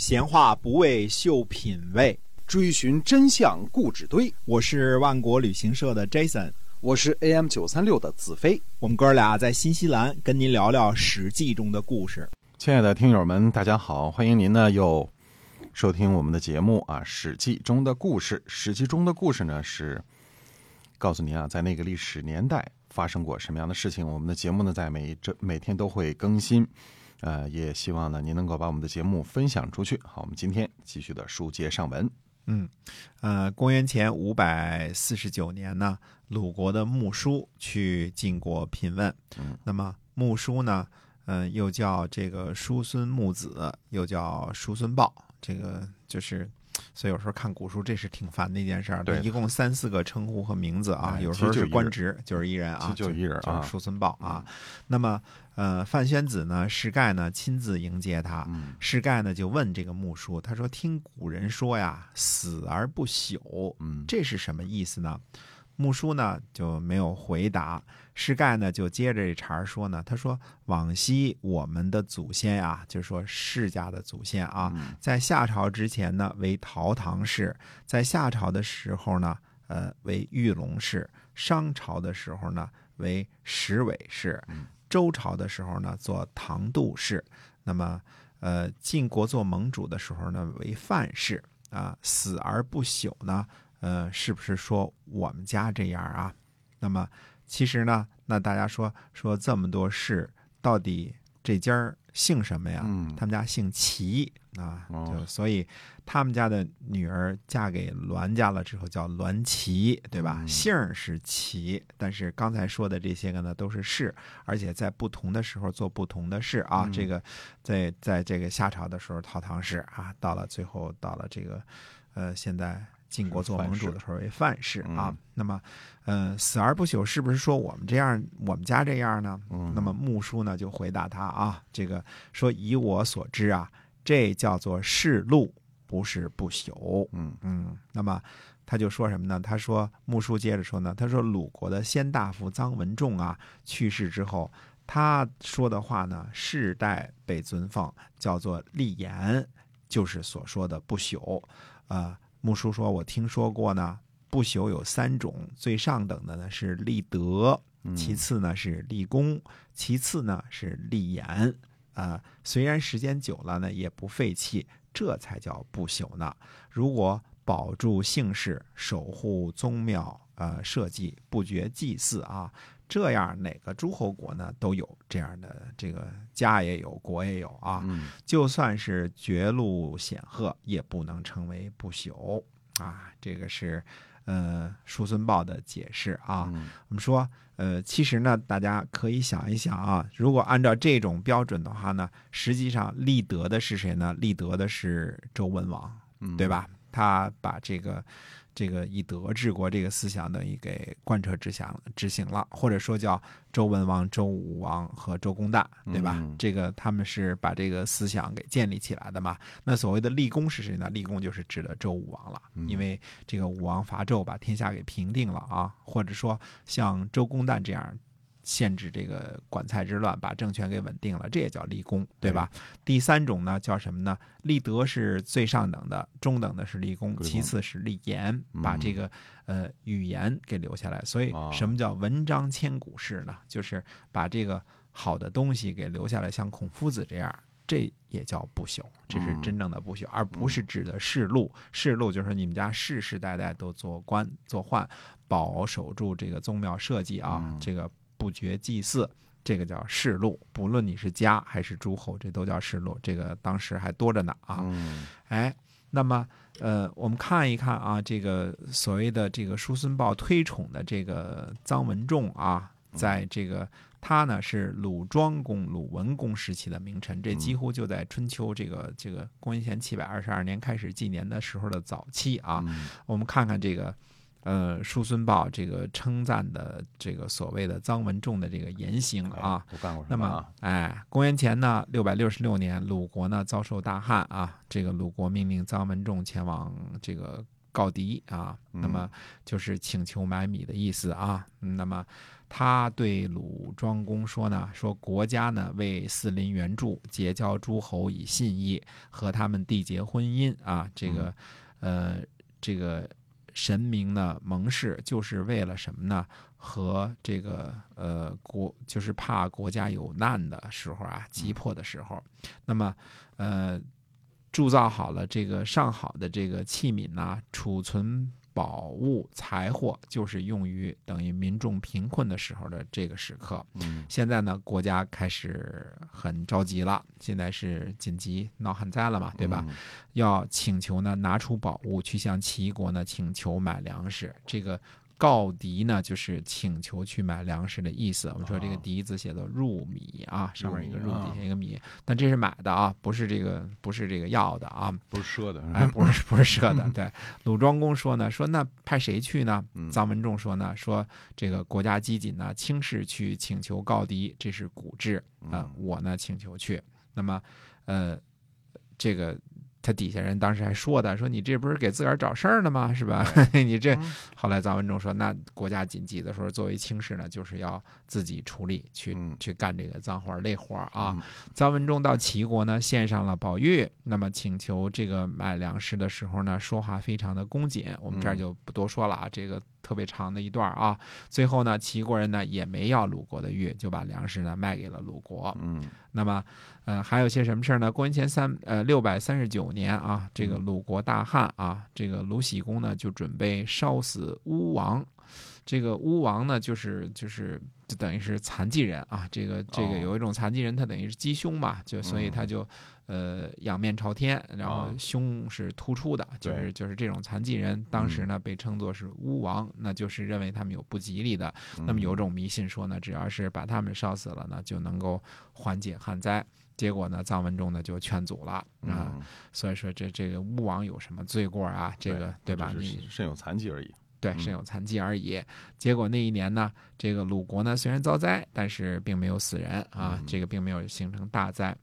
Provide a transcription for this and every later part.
闲话不为秀品味，追寻真相故纸堆。我是万国旅行社的 Jason，我是 AM 九三六的子飞。我们哥俩在新西兰跟您聊聊《史记》中的故事。亲爱的听友们，大家好，欢迎您呢又收听我们的节目啊，《史记》中的故事。《史记》中的故事呢是告诉您啊，在那个历史年代发生过什么样的事情。我们的节目呢，在每这每天都会更新。呃，也希望呢，您能够把我们的节目分享出去。好，我们今天继续的书接上文。嗯，呃，公元前五百四十九年呢，鲁国的穆叔去晋国聘问。嗯，那么穆叔呢，嗯，又叫这个叔孙穆子，又叫叔孙豹，这个就是。所以有时候看古书，这是挺烦的一件事儿。对，一共三四个称呼和名字啊，有时候是官职，就是一人啊，就一人啊，叔孙豹啊。那么，呃，范宣子呢，世盖呢亲自迎接他。世盖呢就问这个穆叔，他说：“听古人说呀，死而不朽，嗯，这是什么意思呢？”穆叔呢就没有回答，施盖呢就接着这茬说呢，他说：“往昔我们的祖先啊，就是说世家的祖先啊，在夏朝之前呢为陶唐氏，在夏朝的时候呢，呃为玉龙氏，商朝的时候呢为石尾氏，周朝的时候呢做唐杜氏，那么呃晋国做盟主的时候呢为范氏啊，死而不朽呢。”呃，是不是说我们家这样啊？那么其实呢，那大家说说这么多事，到底这家姓什么呀？嗯，他们家姓齐啊，就所以他们家的女儿嫁给栾家了之后叫栾齐，对吧？姓是齐，但是刚才说的这些个呢都是氏，而且在不同的时候做不同的事啊。这个在在这个夏朝的时候陶唐氏啊，到了最后到了这个呃现在。晋国做盟主的时候为范氏啊，那么，呃，死而不朽是不是说我们这样，我们家这样呢？那么穆叔呢就回答他啊，这个说以我所知啊，这叫做世禄，不是不朽。嗯嗯，那么他就说什么呢？他说穆叔接着说呢，他说鲁国的先大夫臧文仲啊去世之后，他说的话呢世代被尊奉，叫做立言，就是所说的不朽啊。穆叔说：“我听说过呢，不朽有三种，最上等的呢是立德，其次呢是立功，其次呢是立言。啊，虽然时间久了呢，也不废弃，这才叫不朽呢。如果保住姓氏，守护宗庙，呃，社稷不绝祭祀啊，这样哪个诸侯国呢都有这样的这个家也有，国也有啊。就算是绝路显赫，也不能成为不朽啊。这个是呃叔孙豹的解释啊。我们说呃，其实呢，大家可以想一想啊，如果按照这种标准的话呢，实际上立德的是谁呢？立德的是周文王，对吧？他把这个这个以德治国这个思想等于给贯彻执行执行了，或者说叫周文王、周武王和周公旦，对吧？这个他们是把这个思想给建立起来的嘛？那所谓的立功是谁呢？立功就是指的周武王了，因为这个武王伐纣，把天下给平定了啊，或者说像周公旦这样。限制这个管蔡之乱，把政权给稳定了，这也叫立功，对吧？第三种呢，叫什么呢？立德是最上等的，中等的是立功，其次是立言，把这个呃语言给留下来。所以，什么叫文章千古事呢？就是把这个好的东西给留下来，像孔夫子这样，这也叫不朽，这是真正的不朽，而不是指的世禄。世禄就是你们家世世代代都做官做宦，保守住这个宗庙社稷啊，这个。不绝祭祀，这个叫世禄。不论你是家还是诸侯，这都叫世禄。这个当时还多着呢啊！哎，那么呃，我们看一看啊，这个所谓的这个叔孙豹推崇的这个臧文仲啊，在这个他呢是鲁庄公、鲁文公时期的名臣，这几乎就在春秋这个这个公元前七百二十二年开始纪年的时候的早期啊。我们看看这个。呃，叔孙豹这个称赞的这个所谓的臧文仲的这个言行啊，那么，哎，公元前呢六百六十六年，鲁国呢遭受大旱啊，这个鲁国命令臧文仲前往这个告敌啊，那么就是请求买米的意思啊。那么他对鲁庄公说呢，说国家呢为四邻援助，结交诸侯以信义，和他们缔结婚姻啊。这个，呃，这个神明呢盟誓，就是为了什么呢？和这个呃国，就是怕国家有难的时候啊，急迫的时候，那么呃。铸造好了这个上好的这个器皿呐，储存宝物财货，就是用于等于民众贫困的时候的这个时刻。嗯，现在呢，国家开始很着急了，现在是紧急闹旱灾了嘛，对吧？要请求呢拿出宝物去向齐国呢请求买粮食，这个。告敌呢，就是请求去买粮食的意思。我们说这个“敌”字写作入米啊，上面一个入，底下一个米。但这是买的啊，不是这个，不是这个要的啊，不是赊的，哎，不是 不是赊的。对，鲁庄公说呢，说那派谁去呢？臧文仲说呢，说这个国家机警呢，轻视去请求告敌，这是古制啊。我呢请求去。那么，呃，这个。他底下人当时还说的，说你这不是给自个儿找事儿呢吗？是吧？你这后来臧文仲说，那国家紧急的时候，作为卿士呢，就是要自己出力去去干这个脏活累活啊。臧文仲到齐国呢，献上了宝玉，那么请求这个买粮食的时候呢，说话非常的恭谨。我们这儿就不多说了啊，这个特别长的一段啊。最后呢，齐国人呢也没要鲁国的玉，就把粮食呢卖给了鲁国。嗯。那么，呃，还有些什么事儿呢？公元前三呃六百三十九年啊，这个鲁国大旱啊，这个鲁僖公呢就准备烧死巫王。这个巫王呢，就是就是就等于是残疾人啊。这个这个有一种残疾人，他等于是鸡胸嘛，就所以他就呃仰面朝天，然后胸是突出的，就是就是这种残疾人，当时呢被称作是巫王，那就是认为他们有不吉利的。那么有种迷信说呢，只要是把他们烧死了呢，就能够缓解旱灾。结果呢，臧文仲呢就劝阻了啊。所以说这这个巫王有什么罪过啊？这个对吧？你身有残疾而已。对，身有残疾而已。结果那一年呢，这个鲁国呢虽然遭灾，但是并没有死人啊，这个并没有形成大灾。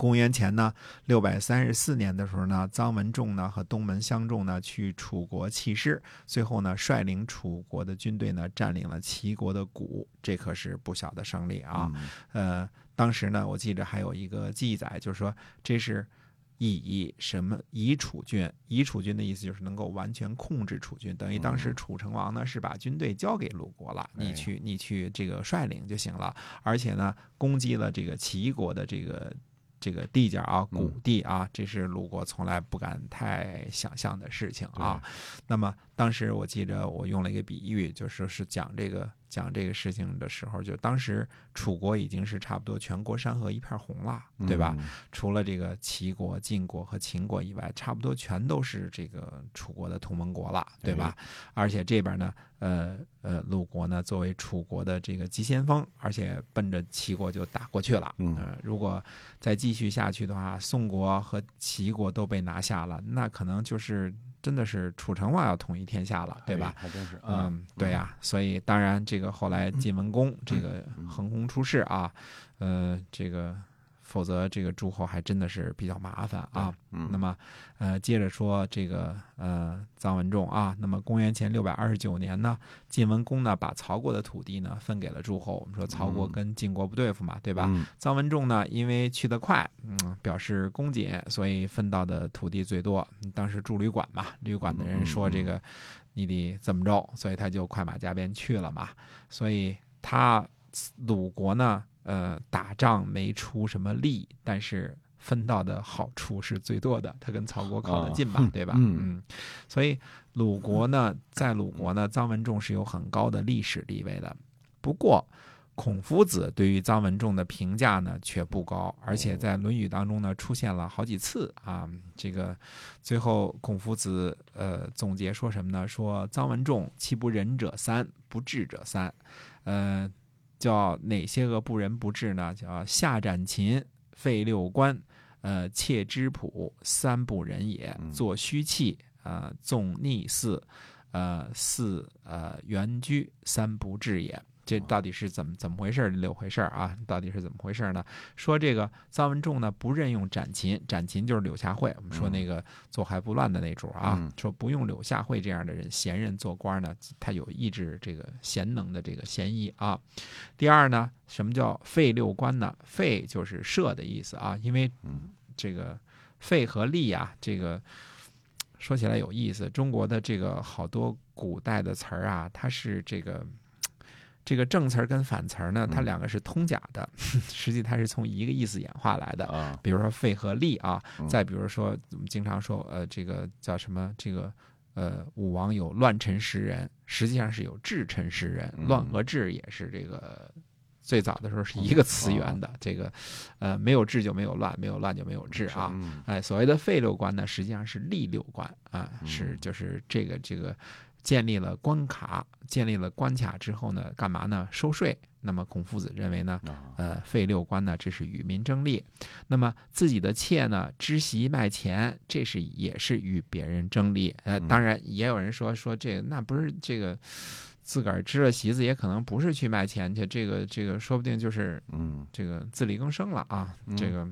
公元前呢六百三十四年的时候呢，臧文仲呢和东门相仲呢去楚国弃师，最后呢率领楚国的军队呢占领了齐国的谷，这可是不小的胜利啊。呃，当时呢我记着还有一个记载，就是说这是。以什么以楚军？以楚军的意思就是能够完全控制楚军，等于当时楚成王呢是把军队交给鲁国了，你去你去这个率领就行了，而且呢攻击了这个齐国的这个。这个地界啊，谷地啊，这是鲁国从来不敢太想象的事情啊。那么当时我记着我用了一个比喻，就是是讲这个讲这个事情的时候，就当时楚国已经是差不多全国山河一片红了，对吧？除了这个齐国、晋国和秦国以外，差不多全都是这个楚国的同盟国了，对吧？而且这边呢。呃呃，鲁国呢作为楚国的这个急先锋，而且奔着齐国就打过去了。嗯，如果再继续下去的话，宋国和齐国都被拿下了，那可能就是真的是楚成王要统一天下了，对吧？还真是。嗯，对呀。所以当然，这个后来晋文公这个横空出世啊，呃，这个。否则，这个诸侯还真的是比较麻烦啊。那么，呃，接着说这个呃臧文仲啊。那么，公元前六百二十九年呢，晋文公呢把曹国的土地呢分给了诸侯。我们说曹国跟晋国不对付嘛，对吧？臧文仲呢，因为去得快，嗯，表示恭谨，所以分到的土地最多。当时住旅馆嘛，旅馆的人说这个你得怎么着，所以他就快马加鞭去了嘛。所以他鲁国呢。呃，打仗没出什么力，但是分到的好处是最多的。他跟曹国靠得近吧，对吧？嗯，所以鲁国呢，在鲁国呢，臧文仲是有很高的历史地位的。不过，孔夫子对于臧文仲的评价呢却不高，而且在《论语》当中呢出现了好几次啊。这个最后孔夫子呃总结说什么呢？说臧文仲其不仁者三，不智者三。呃。叫哪些个不仁不智呢？叫下斩秦，废六官，呃，窃之朴，三不仁也；作虚器，呃，纵逆祀，呃，肆呃原居，三不治也。这到底是怎么怎么回事儿？柳回事儿啊？到底是怎么回事儿呢？说这个臧文仲呢不任用展禽，展禽就是柳下惠，我们说那个坐怀不乱的那主啊，嗯说不用柳下惠这样的人贤人做官呢，他有抑制这个贤能的这个嫌疑啊。第二呢，什么叫废六官呢？废就是赦的意思啊，因为嗯这个废和立啊，这个说起来有意思。中国的这个好多古代的词儿啊，它是这个这个正词儿跟反词儿呢，它嗯两个是通假的，实际它是从一个意思演化来的。啊，比如说废和立啊，嗯再比如说我们经常说呃这个叫什么这个。呃，武王有乱臣识人，实际上是有治臣识人。嗯乱和治也是这个最早的时候是一个词源的。这个呃，没有治就没有乱，没有乱就没有治啊。嗯哎，所谓的废六官呢，实际上是立六官啊，是嗯就是这个这个建立了关卡，建立了关卡之后呢，干嘛呢？收税。那么孔夫子认为呢，啊呃，废六官呢，这是与民争利；那么自己的妾呢，织席卖钱，这是也是与别人争利。呃，嗯当然也有人说说这个那不是这个自个儿织了席子，也可能不是去卖钱去，这个这个说不定就是嗯这个自力更生了啊，嗯这个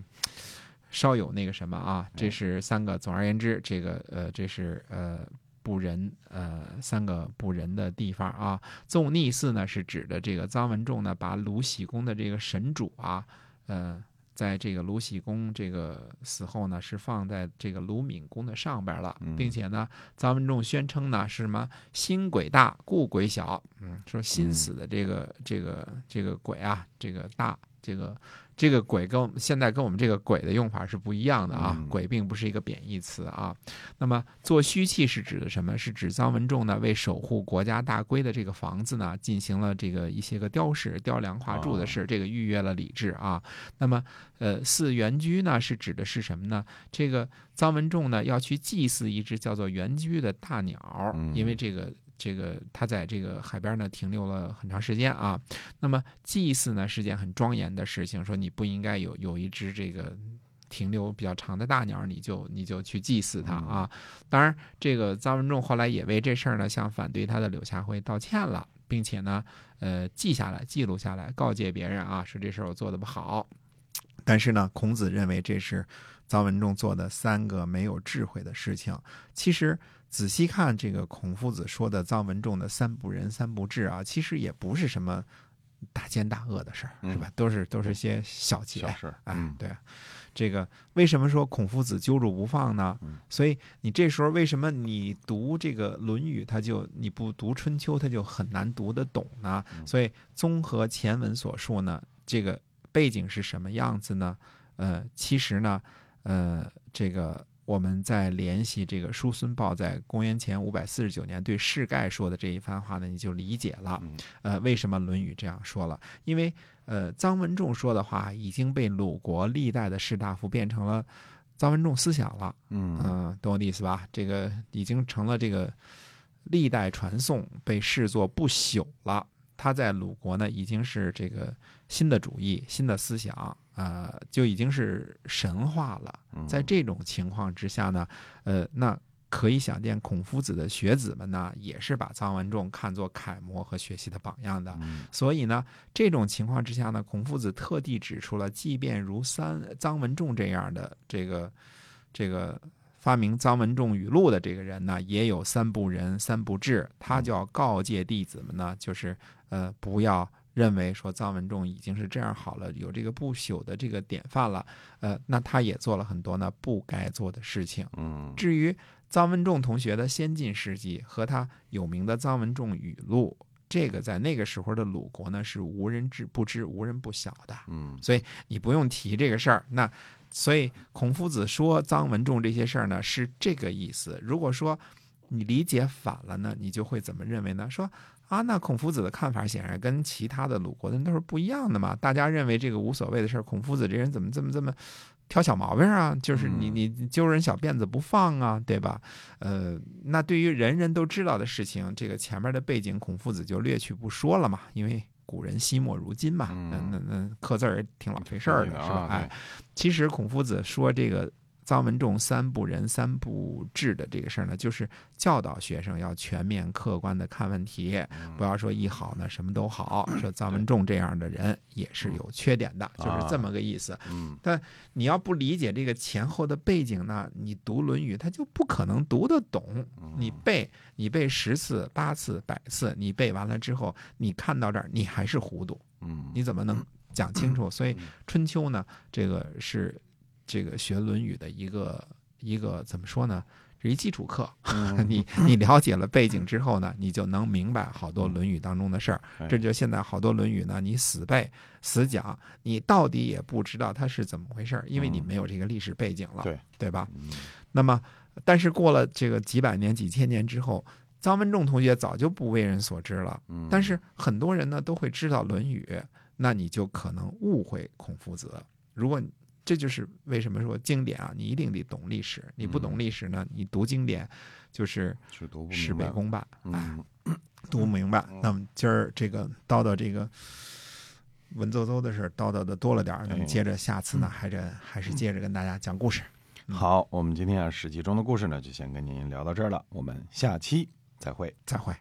稍有那个什么啊，这是三个。总而言之，这个呃，这是呃不仁呃三个不仁的地方啊。纵逆寺呢是指的这个臧文仲呢，把鲁僖公的这个神主啊，呃。在这个鲁僖公这个死后呢，是放在这个鲁闵公的上边了，嗯并且呢，臧文仲宣称呢是什么心鬼大，故鬼小。嗯，说心死的这个、这个这个鬼啊，这个大，这个这个鬼跟我们现在跟我们这个鬼的用法是不一样的啊。嗯鬼并不是一个贬义词啊。那么做虚器是指的什么？是指臧文仲呢为守护国家大规的这个房子呢，进行了这个一些个雕饰、雕梁画柱的事，这个预约了礼制啊。那么呃，祀原居呢是指的是什么呢？这个臧文仲呢要去祭祀一只叫做原居的大鸟，嗯因为这个这个他在这个海边呢停留了很长时间啊。那么祭祀呢是件很庄严的事情，说你不应该有有一只这个。停留比较长的大鸟，你就你就去祭祀它啊！当然，这个臧文仲后来也为这事儿呢向反对他的柳下惠道歉了，并且呢，呃，记下来、记录下来，告诫别人啊，说这事儿我做的不好。但是呢，孔子认为这是臧文仲做的三个没有智慧的事情。其实仔细看这个孔夫子说的臧文仲的三不仁、三不智啊，其实也不是什么大奸大恶的事儿，嗯是吧？都是都是些小节。小事儿，哎嗯，对，这个为什么说孔夫子揪住不放呢嗯？所以你这时候为什么你读这个《论语》，他就你不读《春秋》，他就很难读得懂呢？嗯所以综合前文所述呢，这个背景是什么样子呢？呃，其实呢，呃，这个我们在联系这个叔孙豹在公元前五百四十九年对士盖说的这一番话呢，你就理解了。嗯呃，为什么《论语》这样说了？因为呃，臧文仲说的话已经被鲁国历代的士大夫变成了臧文仲思想了。嗯嗯、懂我的意思吧？这个已经成了这个历代传颂，被视作不朽了。他在鲁国呢，已经是这个新的主义、新的思想，呃，就已经是神话了。嗯在这种情况之下呢，呃，那可以想见，孔夫子的学子们呢，也是把臧文仲看作楷模和学习的榜样的。嗯所以呢，这种情况之下呢，孔夫子特地指出了，即便如三臧文仲这样的这个这个发明臧文仲语录的这个人呢，也有三不仁、三不智。他就要告诫弟子们呢，就是呃，不要认为说臧文仲已经是这样好了，有这个不朽的这个典范了。呃，那他也做了很多呢不该做的事情。嗯至于臧文仲同学的先进事迹和他有名的臧文仲语录，这个在那个时候的鲁国呢是无人知不知、无人不晓的。嗯你不用提这个事儿。那所以孔夫子说臧文仲这些事儿呢是这个意思。如果说你理解反了呢，你就会怎么认为呢？说啊，那孔夫子的看法显然跟其他的鲁国的人都是不一样的嘛。大家认为这个无所谓的事儿，孔夫子这人怎么这么这么挑小毛病啊？就是你嗯你你揪人小辫子不放啊，对吧？呃，那对于人人都知道的事情，这个前面的背景孔夫子就略去不说了嘛，因为。古人惜墨如金嘛，那嗯那那刻字儿也挺老费事儿的，是吧？啊哎，其实孔夫子说这个臧文仲三不仁三不智的这个事儿呢，就是教导学生要全面客观的看问题，不要说一好呢什么都好，说臧文仲这样的人也是有缺点的，就是这么个意思。嗯。但你要不理解这个前后的背景呢，你读《论语》他就不可能读得懂。你背，你背十次、八次、百次，你背完了之后，你看到这儿，你还是糊涂，嗯。你怎么能讲清楚？所以春秋呢，这个是这个学《论语》的一个一个怎么说呢？是一基础课。你你了解了背景之后呢，你就能明白好多《论语》当中的事儿。哎这就现在好多《论语》呢，你死背死讲，你到底也不知道它是怎么回事儿，因为你没有这个历史背景了，对对吧？嗯那么，但是过了这个几百年、几千年之后，张文仲同学早就不为人所知了。嗯但是很多人呢都会知道《论语》，那你就可能误会孔夫子。如果你这就是为什么说经典啊，你一定得懂历史。你不懂历史呢，你读经典就是是读不事。倍功半，哎，嗯读不明白。那么今儿这个叨叨这个文绉绉的事儿叨叨的多了点儿，那么哎接着下次呢，还是还是接着跟大家讲故事。好，我们今天啊《史记》中的故事呢，就先跟您聊到这儿了，我们下期再会。再会。